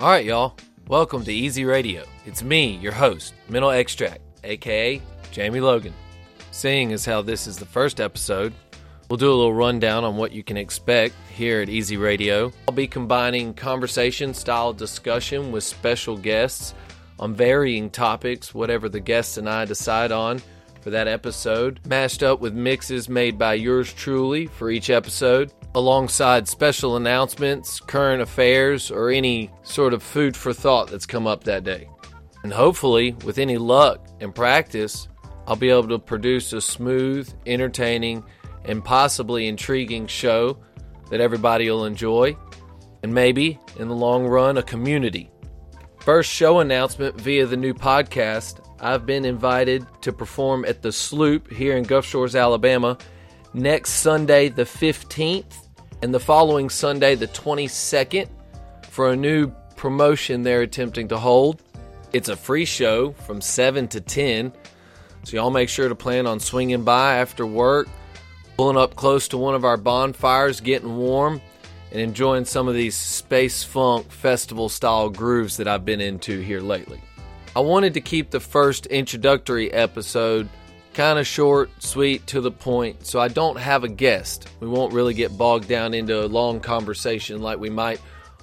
All right, y'all. Welcome to E•Z Radio. It's me, your host, Mental Extract, aka Jamie Logan. Seeing as how this is the first episode, we'll do a little rundown on what you can expect here at E•Z Radio. I'll be combining conversation style discussion with special guests on varying topics, whatever the guests and I decide on for that episode, mashed up with mixes made by yours truly for each episode, alongside special announcements, current affairs, or any sort of food for thought that's come up that day. And hopefully, with any luck and practice, I'll be able to produce a smooth, entertaining, and possibly intriguing show that everybody will enjoy, and maybe, in the long run, a community. First show announcement via the new podcast I've been invited to perform at the Sloop here in Gulf Shores, Alabama, next Sunday, the 15th, and the following Sunday, the 22nd, for a new promotion they're attempting to hold. It's a free show from 7 to 10, so y'all make sure to plan on swinging by after work, pulling up close to one of our bonfires, getting warm, and enjoying some of these space funk festival style grooves that I've been into here lately. I wanted to keep the first introductory episode kind of short, sweet, to the point, so I don't have a guest. We won't really get bogged down into a long conversation like we might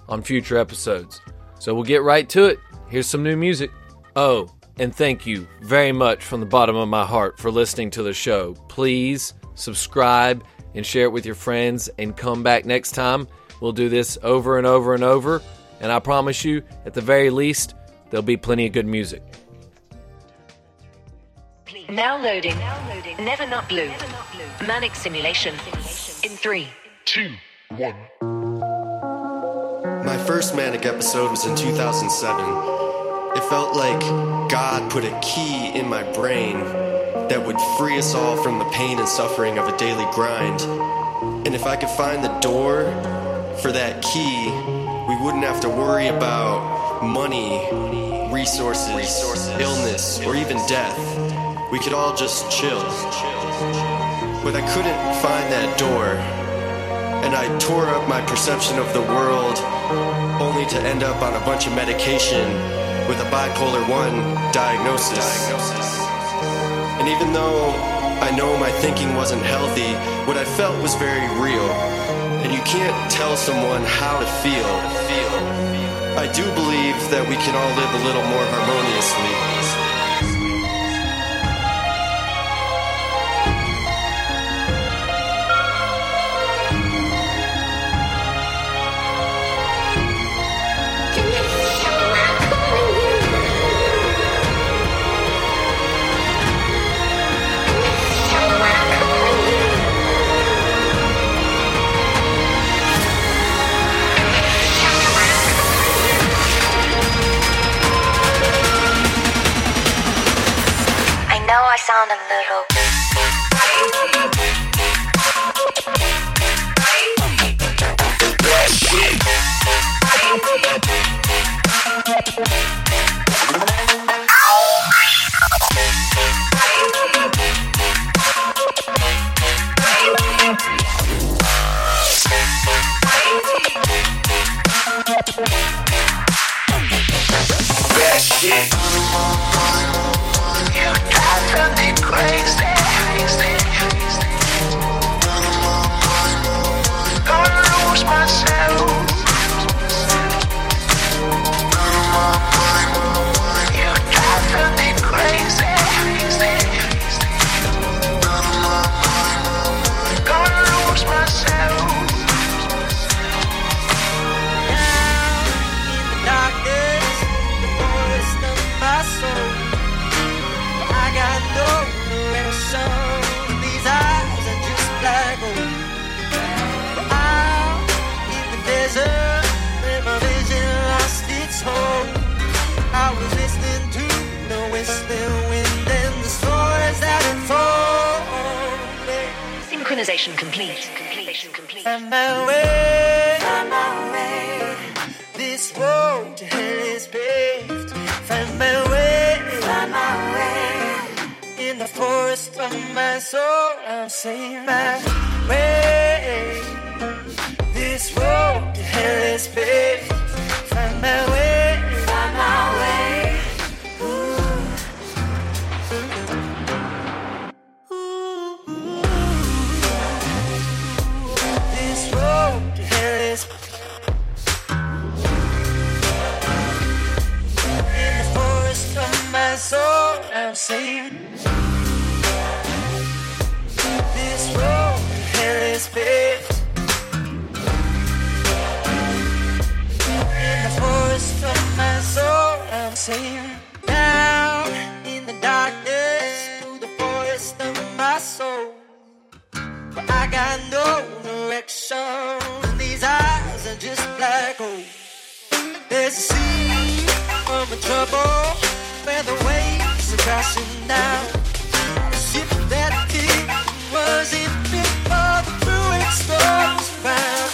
on future episodes. So we'll get right to it. Here's some new music. Oh, and thank you very much from the bottom of my heart for listening to the show. Please subscribe and share it with your friends and come back next time. We'll do this over and over and over. And I promise you, at the very least, there'll be plenty of good music. Now loading. Never not blue. Manic simulation. In three, two, one. My first manic episode was in 2007. It felt like God put a key in my brain that would free us all from the pain and suffering of a daily grind. And if I could find the door for that key, we wouldn't have to worry about money, resources, illness, or even death. We could all just chill. But I couldn't find that door and I tore up my perception of the world only to end up on a bunch of medication with a bipolar 1 diagnosis. And even though I know my thinking wasn't healthy, what I felt was very real. And you can't tell someone how to feel. I do believe that we can all live a little more harmoniously. 録 Synchronization complete. Synchronization complete. Find my way, find my way. This road to hell is paved. Find my way, find my way. In the forest of my soul, I'll say my way. This road to hell is paved. Find my way. I'm saying. This road hell is paved. In the forest of my soul, I'm saying. Down in the darkness, through the forest of my soul. But I got no direction. These eyes are just black holes. There's a sea a trouble where the waves crashing down. The ship that was it before the brewing storms found.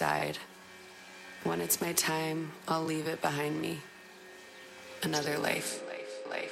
Side. When it's my time, I'll leave it behind me.